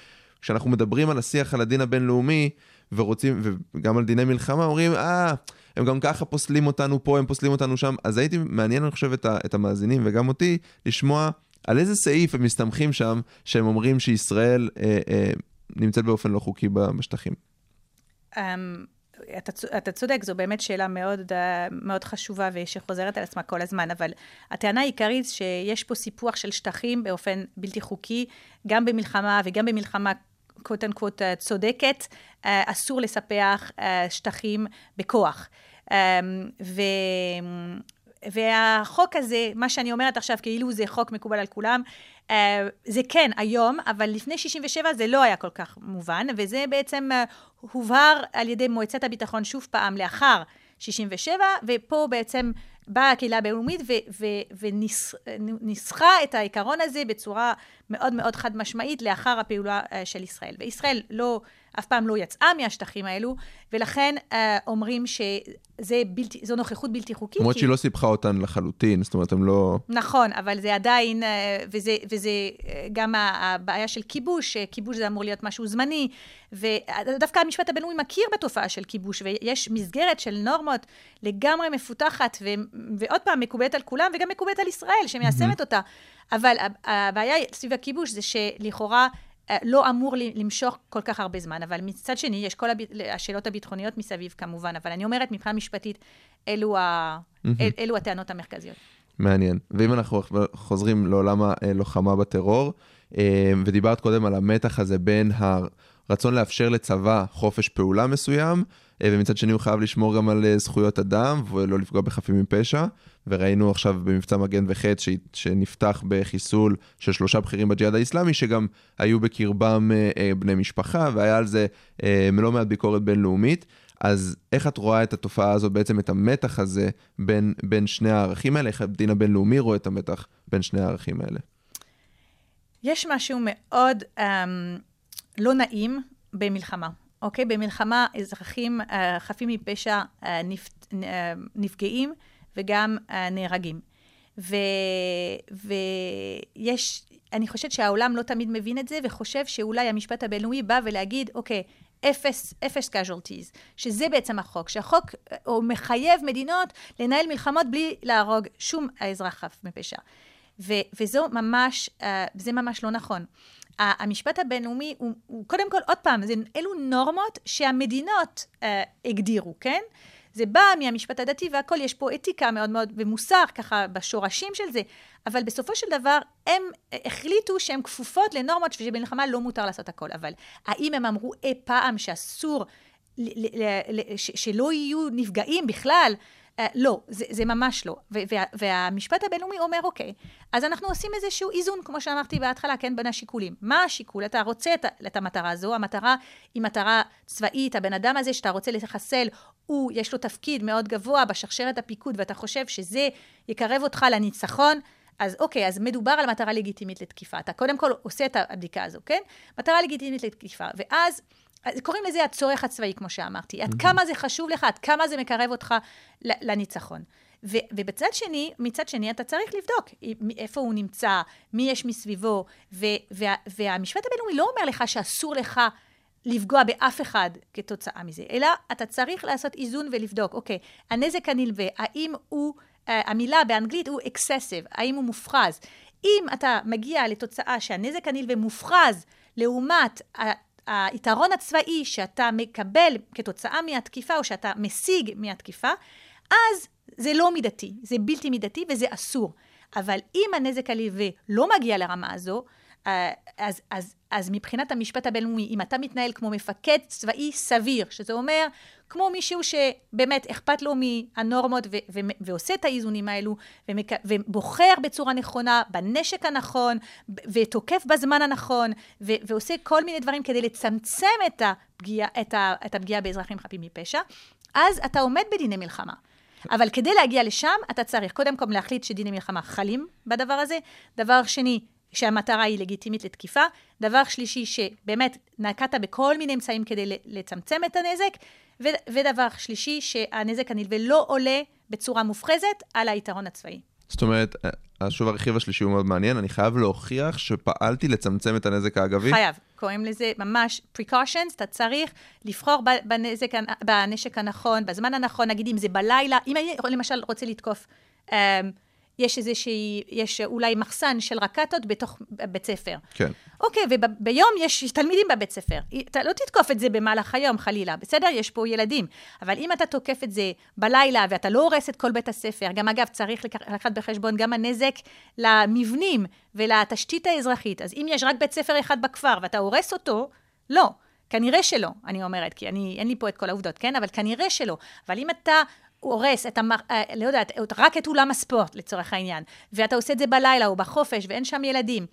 כשאנחנו מדברים על השיח על הדין הבינלאומי ורוצים, וגם על דיני מלחמה, אומרים, אה, הם גם ככה פוסלים אותנו פה, הם פוסלים אותנו שם. אז הייתי מעניין, אני חושב, את, ה, את המאזינים וגם אותי, לשמוע על איזה סעיף הם מסתמכים שם, שהם אומרים שישראל אה, אה, נמצאת באופן לא חוקי בשטחים. אמ, אתה, אתה צודק, זו באמת שאלה מאוד, אה, מאוד חשובה ושחוזרת על עצמה כל הזמן, אבל הטענה העיקרית שיש פה סיפוח של שטחים באופן בלתי חוקי, גם במלחמה וגם במלחמה קוט אנקוט צודקת, אה, אסור לספח אה, שטחים בכוח. אמ, ו... והחוק הזה, מה שאני אומרת עכשיו, כאילו זה חוק מקובל על כולם, אה, זה כן היום, אבל לפני 67' זה לא היה כל כך מובן, וזה בעצם אה, הובהר על ידי מועצת הביטחון שוב פעם לאחר 67', ופה בעצם באה הקהילה הבינלאומית וניסחה את העיקרון הזה בצורה מאוד מאוד חד משמעית לאחר הפעולה אה, של ישראל. וישראל לא, אף פעם לא יצאה מהשטחים האלו, ולכן אה, אומרים שזה בלתי, זו נוכחות בלתי חוקית. למרות כי- שהיא לא סיפחה אותן לחלוטין, זאת אומרת, הם לא... נכון, אבל זה עדיין, אה, וזה, וזה אה, גם הבעיה של כיבוש, אה, כיבוש זה אמור להיות משהו זמני, ודווקא המשפט הבינלאומי מכיר בתופעה של כיבוש, ויש מסגרת של נורמות לגמרי מפותחת, ו, ועוד פעם, מקובלת על כולם, וגם מקובלת על ישראל, שמיישמת אותה. אבל הבעיה סביב הכיבוש זה שלכאורה... אה, לא אמור למשוך כל כך הרבה זמן, אבל מצד שני, יש כל הב... השאלות הביטחוניות מסביב כמובן, אבל אני אומרת, מבחינה משפטית, אלו, ה... אל, אלו הטענות המרכזיות. מעניין. ואם אנחנו חוזרים לעולם הלוחמה בטרור, אה, ודיברת קודם על המתח הזה בין הרצון לאפשר לצבא חופש פעולה מסוים, אה, ומצד שני הוא חייב לשמור גם על אה, זכויות אדם ולא לפגוע בחפים מפשע. וראינו עכשיו במבצע מגן וחץ שנפתח בחיסול של שלושה בכירים בג'יהאד האיסלאמי, שגם היו בקרבם אה, אה, בני משפחה, והיה על זה אה, לא מעט ביקורת בינלאומית. אז איך את רואה את התופעה הזו, בעצם את המתח הזה בין, בין שני הערכים האלה? איך הדין הבינלאומי רואה את המתח בין שני הערכים האלה? יש משהו מאוד um, לא נעים במלחמה, אוקיי? במלחמה אזרחים uh, חפים מפשע uh, נפ, uh, נפגעים וגם uh, נהרגים. ויש, אני חושבת שהעולם לא תמיד מבין את זה, וחושב שאולי המשפט הבינלאומי בא ולהגיד, אוקיי, אפס, אפס casualties, שזה בעצם החוק, שהחוק אה, הוא מחייב מדינות לנהל מלחמות בלי להרוג שום אזרח חף מפשע. ו- וזו ממש, uh, ממש לא נכון. המשפט הבינלאומי הוא, הוא קודם כל, עוד פעם, זה, אלו נורמות שהמדינות uh, הגדירו, כן? זה בא מהמשפט הדתי והכל, יש פה אתיקה מאוד מאוד, ומוסר ככה בשורשים של זה, אבל בסופו של דבר הם החליטו שהן כפופות לנורמות שבמלחמה לא מותר לעשות הכל. אבל האם הם אמרו אי פעם שאסור, ל- ל- ל- שלא יהיו נפגעים בכלל? Uh, לא, זה, זה ממש לא. וה, והמשפט הבינלאומי אומר, אוקיי, אז אנחנו עושים איזשהו איזון, כמו שאמרתי בהתחלה, כן, בין השיקולים. מה השיקול? אתה רוצה את, את המטרה הזו, המטרה היא מטרה צבאית, הבן אדם הזה שאתה רוצה לחסל, הוא, יש לו תפקיד מאוד גבוה בשרשרת הפיקוד, ואתה חושב שזה יקרב אותך לניצחון, אז אוקיי, אז מדובר על מטרה לגיטימית לתקיפה. אתה קודם כל עושה את הבדיקה הזו, כן? מטרה לגיטימית לתקיפה. ואז אז קוראים לזה הצורך הצבאי, כמו שאמרתי. עד כמה זה חשוב לך, עד כמה זה מקרב אותך לניצחון. ו- ובצד שני, מצד שני, אתה צריך לבדוק איפה הוא נמצא, מי יש מסביבו, ו- וה- והמשפט הבינלאומי לא אומר לך שאסור לך לפגוע באף אחד כתוצאה מזה, אלא אתה צריך לעשות איזון ולבדוק, אוקיי, הנזק הנלווה, האם הוא, uh, המילה באנגלית הוא excessive, האם הוא מופרז. אם אתה מגיע לתוצאה שהנזק הנלווה מופרז לעומת היתרון הצבאי שאתה מקבל כתוצאה מהתקיפה, או שאתה משיג מהתקיפה, אז זה לא מידתי, זה בלתי מידתי וזה אסור. אבל אם הנזק הנלווה לא מגיע לרמה הזו, אה, אז, אז, אז מבחינת המשפט הבינלאומי, אם אתה מתנהל כמו מפקד צבאי סביר, שזה אומר כמו מישהו שבאמת אכפת לו מהנורמות ו- ו- ועושה את האיזונים האלו, ומק- ובוחר בצורה נכונה, בנשק הנכון, ב- ותוקף בזמן הנכון, ו- ועושה כל מיני דברים כדי לצמצם את הפגיעה, את ה- את הפגיעה באזרחים חפים מפשע, אז אתה עומד בדיני מלחמה. אבל כדי להגיע לשם, אתה צריך קודם כל להחליט שדיני מלחמה חלים בדבר הזה. דבר שני, שהמטרה היא לגיטימית לתקיפה. דבר שלישי, שבאמת נקטת בכל מיני אמצעים כדי לצמצם את הנזק. ו- ודבר שלישי, שהנזק הנלווה לא עולה בצורה מופחזת על היתרון הצבאי. זאת אומרת, אה, שוב הרכיב השלישי הוא מאוד מעניין, אני חייב להוכיח שפעלתי לצמצם את הנזק האגבי. חייב. קוראים לזה ממש precautions, אתה צריך לבחור בנזק, בנשק הנכון, בזמן הנכון, נגיד אם זה בלילה, אם אני למשל רוצה לתקוף, um, יש איזושהי, יש אולי מחסן של רקטות בתוך בית ספר. כן. אוקיי, וביום יש תלמידים בבית ספר. אתה לא תתקוף את זה במהלך היום, חלילה, בסדר? יש פה ילדים. אבל אם אתה תוקף את זה בלילה ואתה לא הורס את כל בית הספר, גם אגב, צריך לקח- לקחת בחשבון גם הנזק למבנים ולתשתית האזרחית. אז אם יש רק בית ספר אחד בכפר ואתה הורס אותו, לא. כנראה שלא, אני אומרת, כי אני, אין לי פה את כל העובדות, כן? אבל כנראה שלא. אבל אם אתה הורס את, המר, אה, לא יודעת, רק את אולם הספורט, לצורך העניין, ואתה עושה את זה בלילה או בחופש ואין שם ילדים,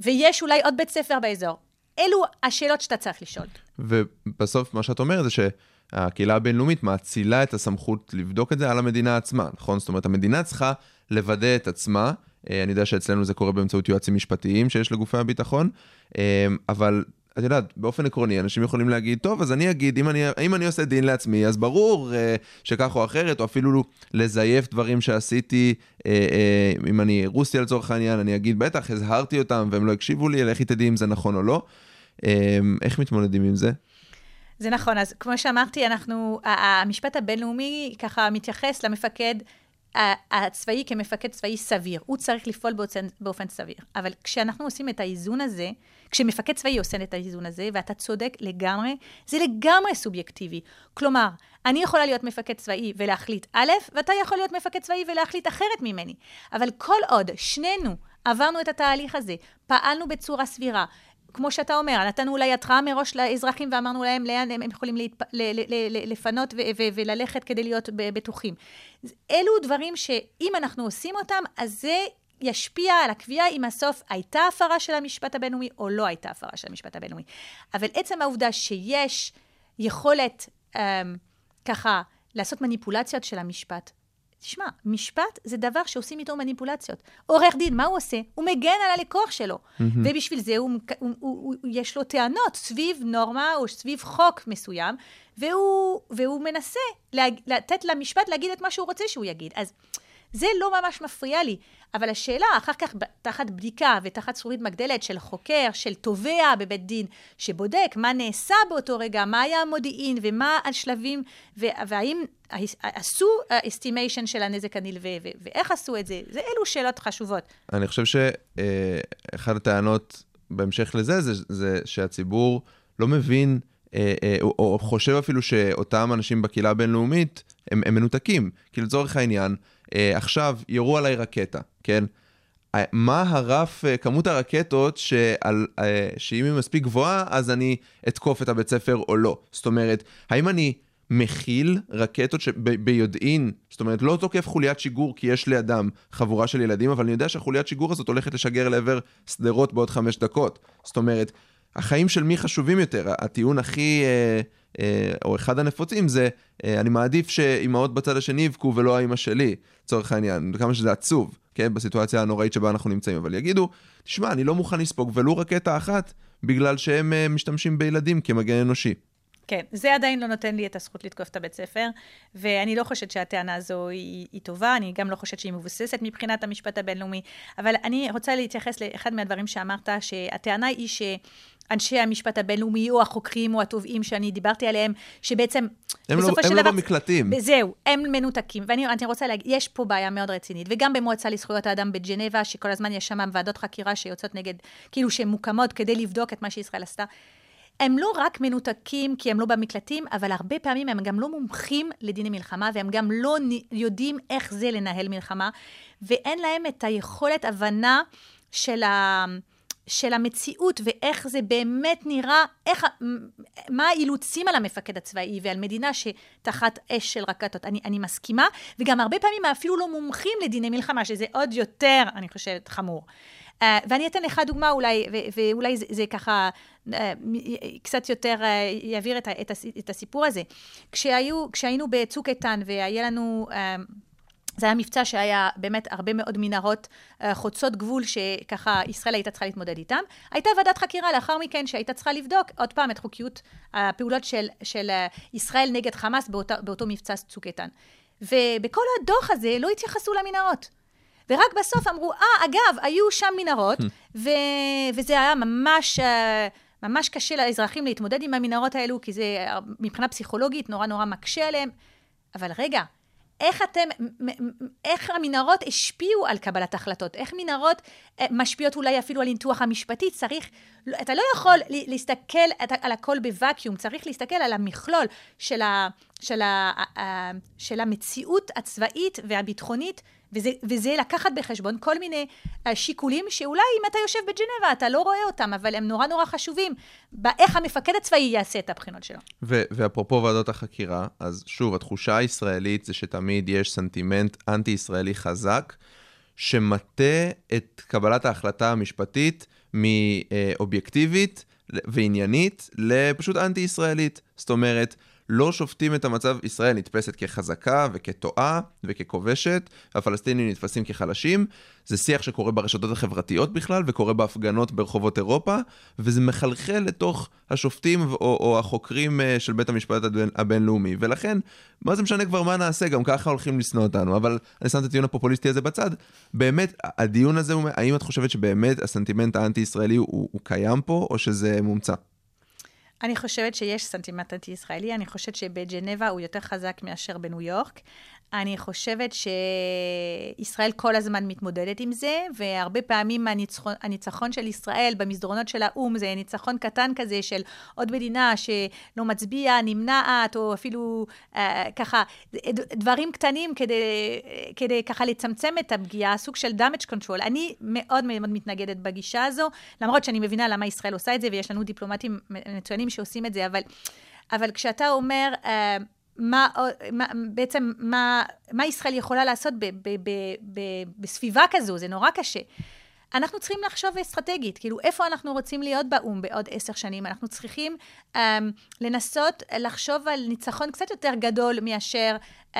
ויש אולי עוד בית ספר באזור, אלו השאלות שאתה צריך לשאול. ובסוף מה שאת אומרת זה שהקהילה הבינלאומית מאצילה את הסמכות לבדוק את זה על המדינה עצמה, נכון? זאת אומרת, המדינה צריכה לוודא את עצמה. אה, אני יודע שאצלנו זה קורה באמצעות יועצים משפטיים שיש לגופי הביטחון, אה, אבל את יודעת, באופן עקרוני, אנשים יכולים להגיד, טוב, אז אני אגיד, אם אני, אם אני עושה דין לעצמי, אז ברור אה, שכך או אחרת, או אפילו לזייף דברים שעשיתי, אה, אה, אם אני רוסיה לצורך העניין, אני אגיד, בטח, הזהרתי אותם והם לא הקשיבו לי, לכי תדעי אם זה נכון או לא. אה, איך מתמודדים עם זה? זה נכון, אז כמו שאמרתי, אנחנו, המשפט הבינלאומי ככה מתייחס למפקד הצבאי כמפקד צבאי סביר. הוא צריך לפעול באופן, באופן סביר. אבל כשאנחנו עושים את האיזון הזה, כשמפקד צבאי עושה את האיזון הזה, ואתה צודק לגמרי, זה לגמרי סובייקטיבי. כלומר, אני יכולה להיות מפקד צבאי ולהחליט א', ואתה יכול להיות מפקד צבאי ולהחליט אחרת ממני. אבל כל עוד שנינו עברנו את התהליך הזה, פעלנו בצורה סבירה, כמו שאתה אומר, נתנו אולי התראה מראש לאזרחים ואמרנו להם לאן הם יכולים להתפ... ל- ל- ל- לפנות ו- ו- וללכת כדי להיות בטוחים. אלו דברים שאם אנחנו עושים אותם, אז זה ישפיע על הקביעה אם הסוף הייתה הפרה של המשפט הבינלאומי או לא הייתה הפרה של המשפט הבינלאומי. אבל עצם העובדה שיש יכולת um, ככה לעשות מניפולציות של המשפט, תשמע, משפט זה דבר שעושים איתו מניפולציות. עורך דין, מה הוא עושה? הוא מגן על הלקוח שלו. Mm-hmm. ובשביל זה הוא, הוא, הוא, הוא, יש לו טענות סביב נורמה או סביב חוק מסוים, והוא, והוא מנסה לה, לתת למשפט להגיד את מה שהוא רוצה שהוא יגיד. אז זה לא ממש מפריע לי. אבל השאלה, אחר כך, תחת בדיקה ותחת זכורית מגדלת של חוקר, של תובע בבית דין, שבודק מה נעשה באותו רגע, מה היה המודיעין ומה השלבים, והאם עשו אסטימיישן של הנזק הנלווה, ואיך עשו את זה, זה אלו שאלות חשובות. אני חושב שאחת הטענות בהמשך לזה, זה, זה שהציבור לא מבין, אה, אה, או, או חושב אפילו שאותם אנשים בקהילה הבינלאומית, הם, הם מנותקים. כי לצורך העניין, אה, עכשיו ירו עליי רקטה, כן? מה הרף, כמות הרקטות שעל, שאם היא מספיק גבוהה, אז אני אתקוף את הבית ספר או לא? זאת אומרת, האם אני מכיל רקטות שביודעין, זאת אומרת, לא תוקף חוליית שיגור כי יש לידם חבורה של ילדים, אבל אני יודע שהחוליית שיגור הזאת הולכת לשגר לעבר שדרות בעוד חמש דקות. זאת אומרת, החיים של מי חשובים יותר? הטיעון הכי, אה, אה, או אחד הנפוצים זה, אה, אני מעדיף שאימהות בצד השני יבכו ולא האימא שלי, לצורך העניין, כמה שזה עצוב, כן, בסיטואציה הנוראית שבה אנחנו נמצאים, אבל יגידו, תשמע, אני לא מוכן לספוג ולו רקטה אחת, בגלל שהם אה, משתמשים בילדים כמגן אנושי. כן, זה עדיין לא נותן לי את הזכות לתקוף את הבית ספר, ואני לא חושבת שהטענה הזו היא, היא טובה, אני גם לא חושבת שהיא מבוססת מבחינת המשפט הבינלאומי, אבל אני רוצה להתייחס לאחד מהדברים שאמרת, שהטענה היא שאנשי המשפט הבינלאומי, או החוקרים, או התובעים שאני דיברתי עליהם, שבעצם, הם בסופו לא, של הם דבר... הם לא במקלטים. זהו, הם מנותקים. ואני רוצה להגיד, יש פה בעיה מאוד רצינית, וגם במועצה לזכויות האדם בג'נבה, שכל הזמן יש שם ועדות חקירה שיוצאות נגד, כאילו שהן מוקמות כדי לבדוק את מה שישראל עשתה. הם לא רק מנותקים כי הם לא במקלטים, אבל הרבה פעמים הם גם לא מומחים לדיני מלחמה, והם גם לא יודעים איך זה לנהל מלחמה, ואין להם את היכולת הבנה של, ה, של המציאות, ואיך זה באמת נראה, איך, מה האילוצים על המפקד הצבאי ועל מדינה שתחת אש של רקטות. אני, אני מסכימה, וגם הרבה פעמים אפילו לא מומחים לדיני מלחמה, שזה עוד יותר, אני חושבת, חמור. Uh, ואני אתן לך דוגמה אולי, ו- ואולי זה, זה ככה uh, קצת יותר uh, יעביר את, את, את הסיפור הזה. כשהיו, כשהיינו בצוק איתן והיה לנו... Uh, זה היה מבצע שהיה באמת הרבה מאוד מנהרות uh, חוצות גבול שככה ישראל הייתה צריכה להתמודד איתם. הייתה ועדת חקירה לאחר מכן שהייתה צריכה לבדוק עוד פעם את חוקיות הפעולות של, של uh, ישראל נגד חמאס באותו, באותו מבצע צוק איתן. ובכל הדוח הזה לא התייחסו למנהרות. ורק בסוף אמרו, אה, ah, אגב, היו שם מנהרות, ו... וזה היה ממש, ממש קשה לאזרחים להתמודד עם המנהרות האלו, כי זה מבחינה פסיכולוגית נורא נורא מקשה עליהם. אבל רגע, איך אתם, איך המנהרות השפיעו על קבלת החלטות, איך מנהרות אה, משפיעות אולי אפילו על הניתוח המשפטי, צריך, לא- אתה לא יכול להסתכל על הכל בוואקיום, צריך להסתכל על המכלול של, ה, של, ה- של המציאות הצבאית והביטחונית. וזה, וזה לקחת בחשבון כל מיני uh, שיקולים שאולי אם אתה יושב בג'נבה אתה לא רואה אותם, אבל הם נורא נורא חשובים באיך המפקד הצבאי יעשה את הבחינות שלו. ו- ואפרופו ועדות החקירה, אז שוב, התחושה הישראלית זה שתמיד יש סנטימנט אנטי-ישראלי חזק, שמטה את קבלת ההחלטה המשפטית מאובייקטיבית ועניינית לפשוט אנטי-ישראלית. זאת אומרת, לא שופטים את המצב, ישראל נתפסת כחזקה וכטועה וככובשת, הפלסטינים נתפסים כחלשים. זה שיח שקורה ברשתות החברתיות בכלל, וקורה בהפגנות ברחובות אירופה, וזה מחלחל לתוך השופטים או, או החוקרים אה, של בית המשפט הבינלאומי. ולכן, מה זה משנה כבר מה נעשה, גם ככה הולכים לשנוא אותנו. אבל אני שם את הטיעון הפופוליסטי הזה בצד. באמת, הדיון הזה, האם את חושבת שבאמת הסנטימנט האנטי-ישראלי הוא, הוא קיים פה, או שזה מומצא? אני חושבת שיש סנטימנט אנטי-ישראלי, אני חושבת שבג'נבה הוא יותר חזק מאשר בניו יורק. אני חושבת שישראל כל הזמן מתמודדת עם זה, והרבה פעמים הניצחון, הניצחון של ישראל במסדרונות של האו"ם זה ניצחון קטן כזה של עוד מדינה שלא מצביע, נמנעת, או אפילו אה, ככה, דברים קטנים כדי, כדי ככה לצמצם את הפגיעה, סוג של damage control. אני מאוד מאוד מתנגדת בגישה הזו, למרות שאני מבינה למה ישראל עושה את זה, ויש לנו דיפלומטים מצוינים שעושים את זה, אבל, אבל כשאתה אומר... אה, מה, מה, בעצם, מה, מה ישראל יכולה לעשות ב, ב, ב, ב, בסביבה כזו, זה נורא קשה. אנחנו צריכים לחשוב אסטרטגית, כאילו איפה אנחנו רוצים להיות באו"ם בעוד עשר שנים. אנחנו צריכים um, לנסות לחשוב על ניצחון קצת יותר גדול מאשר uh,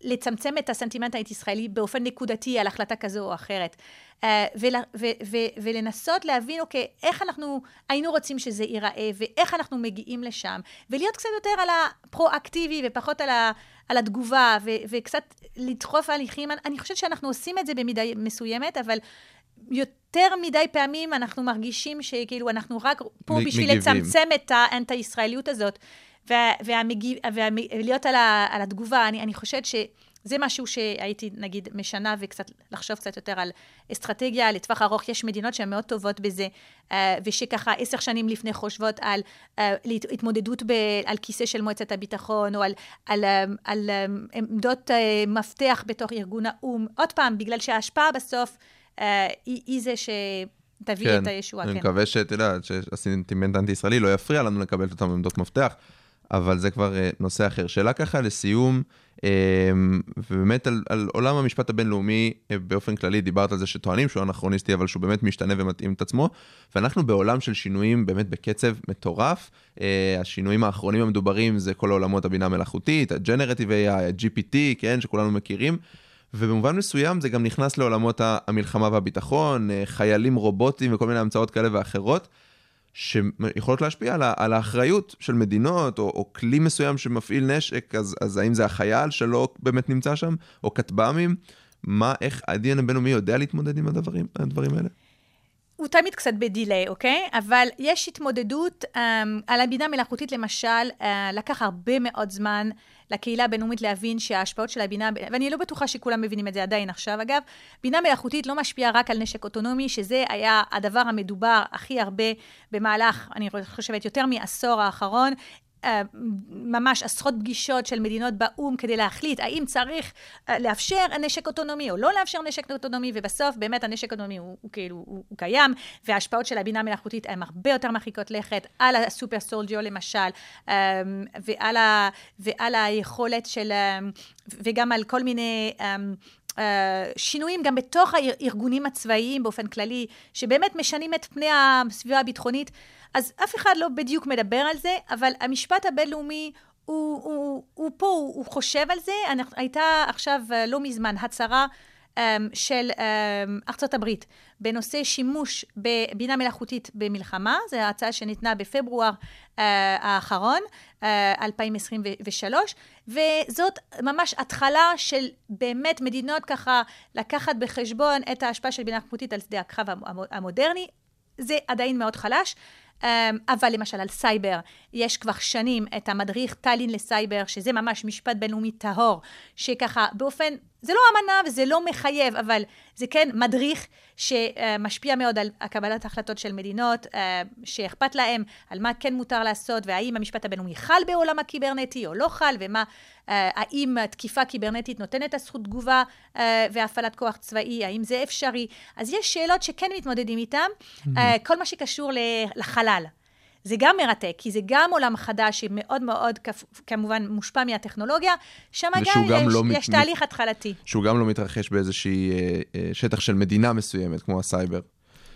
לצמצם את הסנטימנט הישראלי באופן נקודתי על החלטה כזו או אחרת. Uh, ול, ו, ו, ולנסות להבין, אוקיי, איך אנחנו היינו רוצים שזה ייראה, ואיך אנחנו מגיעים לשם, ולהיות קצת יותר על הפרואקטיבי ופחות על, ה, על התגובה, ו, וקצת לדחוף הליכים. אני חושבת שאנחנו עושים את זה במידה מסוימת, אבל יותר מדי פעמים אנחנו מרגישים שכאילו אנחנו רק פה מ- בשביל מגיבים. לצמצם את האנטי-ישראליות הזאת, והמגיב, ולהיות על, ה, על התגובה. אני, אני חושבת שזה משהו שהייתי, נגיד, משנה וקצת, לחשוב קצת יותר על אסטרטגיה לטווח ארוך. יש מדינות שהן מאוד טובות בזה, אה, ושככה עשר שנים לפני חושבות על אה, התמודדות ב, על כיסא של מועצת הביטחון, או על, על, אה, על אה, עמדות מפתח בתוך ארגון האו"ם. עוד פעם, בגלל שההשפעה בסוף היא, היא זה שתביא את הישועה. אני כן. מקווה שאת יודעת, שהסנטימנט האנטי-ישראלי לא יפריע לנו לקבל את אותן עמדות מפתח, אבל זה כבר אה, נושא אחר. שאלה ככה לסיום, אה, ובאמת על, על עולם המשפט הבינלאומי אה, באופן כללי, דיברת על זה שטוענים שהוא אנכרוניסטי, אבל שהוא באמת משתנה ומתאים את עצמו, ואנחנו בעולם של שינויים באמת בקצב מטורף. השינויים האחרונים המדוברים זה כל העולמות הבינה המלאכותית, ה-Generative AI, ה-GPT, כן, שכולנו מכירים. ובמובן מסוים זה גם נכנס לעולמות המלחמה והביטחון, חיילים רובוטים וכל מיני המצאות כאלה ואחרות, שיכולות להשפיע על, על האחריות של מדינות, או, או כלי מסוים שמפעיל נשק, אז, אז האם זה החייל שלא באמת נמצא שם, או כטב"מים? מה, איך הדין הבינלאומי יודע להתמודד עם הדברים, הדברים האלה? הוא תמיד קצת בדיליי, אוקיי? אבל יש התמודדות um, על הבינה מלאכותית, למשל, uh, לקח הרבה מאוד זמן לקהילה הבינלאומית להבין שההשפעות של הבינה, ואני לא בטוחה שכולם מבינים את זה עדיין עכשיו, אגב, בינה מלאכותית לא משפיעה רק על נשק אוטונומי, שזה היה הדבר המדובר הכי הרבה במהלך, אני חושבת, יותר מעשור האחרון. אה, ממש עשרות פגישות של מדינות באו"ם כדי להחליט האם צריך אה, לאפשר נשק אוטונומי או לא לאפשר נשק אוטונומי, ובסוף באמת הנשק האוטונומי הוא, הוא כאילו, הוא, הוא קיים, וההשפעות של הבינה המלאכותית הן הרבה יותר מרחיקות לכת על הסופר סולג'יו למשל, אה, ועל, ה, ועל היכולת של, אה, וגם על כל מיני... Uh, שינויים גם בתוך הארגונים הצבאיים באופן כללי, שבאמת משנים את פני הסביבה הביטחונית. אז אף אחד לא בדיוק מדבר על זה, אבל המשפט הבינלאומי הוא, הוא, הוא פה, הוא, חושב על זה. הייתה עכשיו אה, לא מזמן הצהרה um, של um, ארצות הברית בנושא שימוש בבינה מלאכותית במלחמה, זו הצעה שניתנה בפברואר uh, האחרון, uh, 2023, וזאת ממש התחלה של באמת מדינות ככה לקחת בחשבון את ההשפעה של בינה מלאכותית על שדה הקרב המ- המודרני. זה עדיין מאוד חלש. אמ, אבל למשל על סייבר, יש כבר שנים את המדריך טאלין לסייבר, שזה ממש משפט בינלאומי טהור, שככה באופן, זה לא אמנה וזה לא מחייב, אבל זה כן מדריך שמשפיע מאוד על קבלת החלטות של מדינות, אה, שאכפת להם על מה כן מותר לעשות, והאם המשפט הבינלאומי חל בעולם הקיברנטי או לא חל, ומה, אה, האם תקיפה קיברנטית נותנת את הזכות תגובה אה, והפעלת כוח צבאי, האם זה אפשרי. אז יש שאלות שכן מתמודדים איתן, כל מה שקשור לחלל. זה גם מרתק, כי זה גם עולם חדש שמאוד מאוד כמובן מושפע מהטכנולוגיה, שם גם, גם יש, לא יש מת... תהליך התחלתי. שהוא גם לא מתרחש באיזושהי אה, אה, שטח של מדינה מסוימת, כמו הסייבר.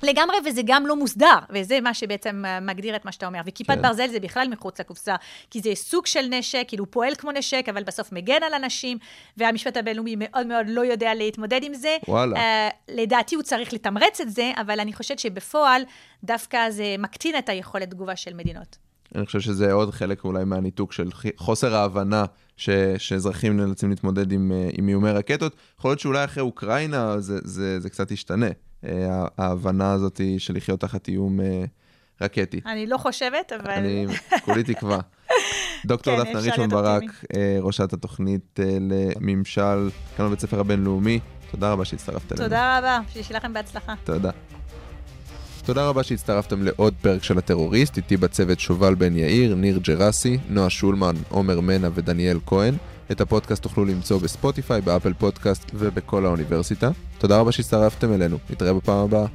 לגמרי, וזה גם לא מוסדר, וזה מה שבעצם אה, מגדיר את מה שאתה אומר. וכיפת כן. ברזל זה בכלל מחוץ לקופסה, כי זה סוג של נשק, כאילו הוא פועל כמו נשק, אבל בסוף מגן על אנשים, והמשפט הבינלאומי מאוד מאוד לא יודע להתמודד עם זה. וואלה. Uh, לדעתי הוא צריך לתמרץ את זה, אבל אני חושבת שבפועל דווקא זה מקטין את היכולת תגובה של מדינות. אני חושב שזה עוד חלק אולי מהניתוק של חוסר ההבנה ש, שאזרחים נאלצים להתמודד עם, אה, עם איומי רקטות. יכול להיות שאולי אחרי אוקראינה זה, זה, זה קצת ישתנה. אה, ההבנה הזאת של לחיות תחת איום אה, רקטי. אני לא חושבת, אבל... אני כולי תקווה. דוקטור כן, דפנה רישמון ברק, אה, ראשת התוכנית לממשל כאן בבית הספר הבינלאומי, תודה רבה שהצטרפת אלינו. תודה רבה, שיהיה לכם בהצלחה. תודה. תודה רבה שהצטרפתם לעוד פרק של הטרוריסט, איתי בצוות שובל בן יאיר, ניר ג'רסי, נועה שולמן, עומר מנה ודניאל כהן. את הפודקאסט תוכלו למצוא בספוטיפיי, באפל פודקאסט ובכל האוניברסיטה. תודה רבה שהצטרפתם אלינו, נתראה בפעם הבאה.